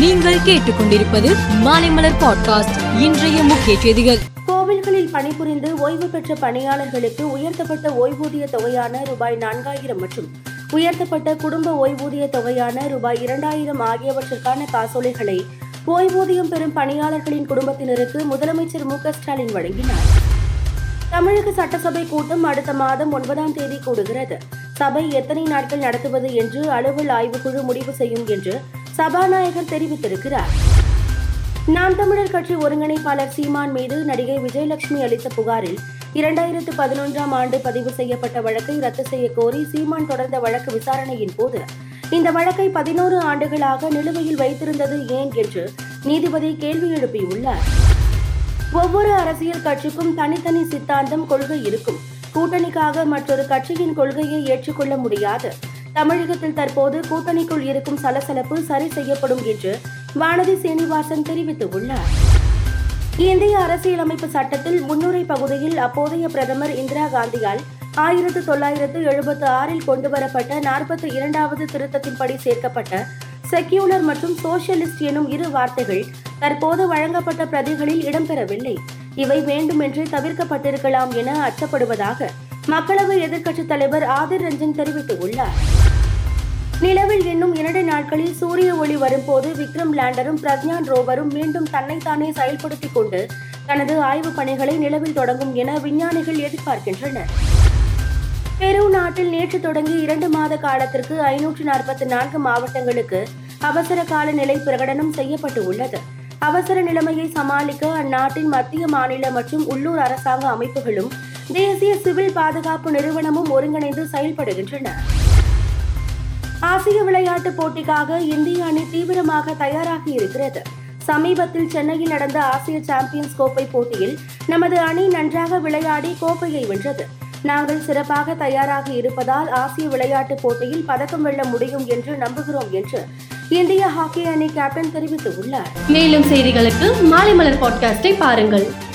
நீங்கள் கேட்டுக்கொண்டிருப்பது மாலைமலர் பாட்காஸ்ட் இன்றைய முக்கிய செய்திகள். கோவில்களில் பணிபுரிந்து ஓய்வு பெற்ற பணியாளர்களுக்கு உயர்த்தப்பட்ட ஓய்வூதிய தொகையான ரூபாய் நான்காயிரம் மற்றும் உயர்த்தப்பட்ட குடும்ப ஓய்வூதிய தொகையான ரூபாய் இரண்டாயிரம் ஆகியவற்றிற்கான காசோலைகளை ஓய்வூதியம் பெறும் பணியாளர்களின் குடும்பத்தினருக்கு முதலமைச்சர் மு ஸ்டாலின் வழங்கினார். தமிழக சட்டசபை கூட்டம் அடுத்த மாதம் ஒன்பதாம் தேதி கூடுகிறது. சபை எத்தனை நாட்கள் நடத்துவது என்று அலுவல் ஆய்வுக்குழு முடிவு செய்யும் என்று சபாநாயகர் தெரிவித்திருக்கிறார். நாம் தமிழர் கட்சி ஒருங்கிணைப்பாளர் சீமான் மீது நடிகை விஜயலட்சுமி அளித்த புகாரில் இரண்டாயிரத்து பதினொன்றாம் ஆண்டு பதிவு செய்யப்பட்ட வழக்கை ரத்து செய்ய கோரி சீமான் தொடர்ந்த வழக்கு விசாரணையின் போது இந்த வழக்கை பதினோரு ஆண்டுகளாக நிலுவையில் வைத்திருந்தது ஏன் என்று நீதிபதி கேள்வி எழுப்பியுள்ளார். ஒவ்வொரு அரசியல் கட்சிக்கும் தனித்தனி சித்தாந்தம் கொள்கை இருக்கும். கூட்டணிக்காக மற்றொரு கட்சியின் கொள்கையை ஏற்றுக்கொள்ள முடியாது. தமிழகத்தில் தற்போது கூட்டணிக்குள் இருக்கும் சலசலப்பு சரி செய்யப்படும் என்று வானதி சீனிவாசன் தெரிவித்துள்ளார். இந்திய அரசியலமைப்பு சட்டத்தில் முன்னுரை பகுதியில் அப்போதைய பிரதமர் இந்திரா காந்தியால் ஆயிரத்து தொள்ளாயிரத்து எழுபத்து ஆறில் கொண்டுவரப்பட்ட நாற்பத்தி இரண்டாவது திருத்தத்தின்படி சேர்க்கப்பட்ட செக்யூலர் மற்றும் சோசியலிஸ்ட் எனும் இரு வார்த்தைகள் தற்போது வழங்கப்பட்ட பிரதிகளில் இடம்பெறவில்லை. இவை வேண்டுமென்றே தவிர்க்கப்பட்டிருக்கலாம் என அச்சப்படுவதாக மக்களவை எதிர்க்கட்சித் தலைவர் ஆதிர் ரஞ்சன் தெரிவித்துள்ளார். நிலவில் இன்னும் இரண்டு நாட்களில் சூரிய ஒளி வரும்போது விக்ரம் லேண்டரும் பிரக்ஞான் ரோவரும் மீண்டும் தன்னைத்தானே செயல்படுத்திக் கொண்டு தனது ஆய்வுப் பணிகளை நிலவில் தொடங்கும் என விஞ்ஞானிகள் எதிர்பார்க்கின்றனர். பெரு நாட்டில் நேற்று தொடங்கி இரண்டு மாத காலத்திற்கு ஐநூற்று நாற்பத்தி நான்கு மாவட்டங்களுக்கு அவசர கால நிலை பிரகடனம் செய்யப்பட்டு உள்ளது அவசர நிலைமையை சமாளிக்க அந்நாட்டின் மத்திய மாநில மற்றும் உள்ளூர் அரசாங்க அமைப்புகளும் தேசிய சிவில் பாதுகாப்பு நிறுவனமும் ஒருங்கிணைந்து செயல்படுகின்றன. ஆசிய விளையாட்டுப் போட்டிக்காக இந்திய அணி தீவிரமாக தயாராகி இருக்கிறது. சமீபத்தில் சென்னையில் நடந்த ஆசிய சாம்பியன்ஸ் கோப்பை போட்டியில் நமது அணி நன்றாக விளையாடி கோப்பையை வென்றது. நாங்கள் சிறப்பாக தயாராக இருப்பதால் ஆசிய விளையாட்டுப் போட்டியில் பதக்கம் வெல்ல முடியும் என்று நம்புகிறோம் என்று இந்திய ஹாக்கி அணி கேப்டன் தெரிவித்துள்ளார். மேலும் செய்திகளுக்கு மாலை மலர் பாட்காஸ்டை பாருங்கள்.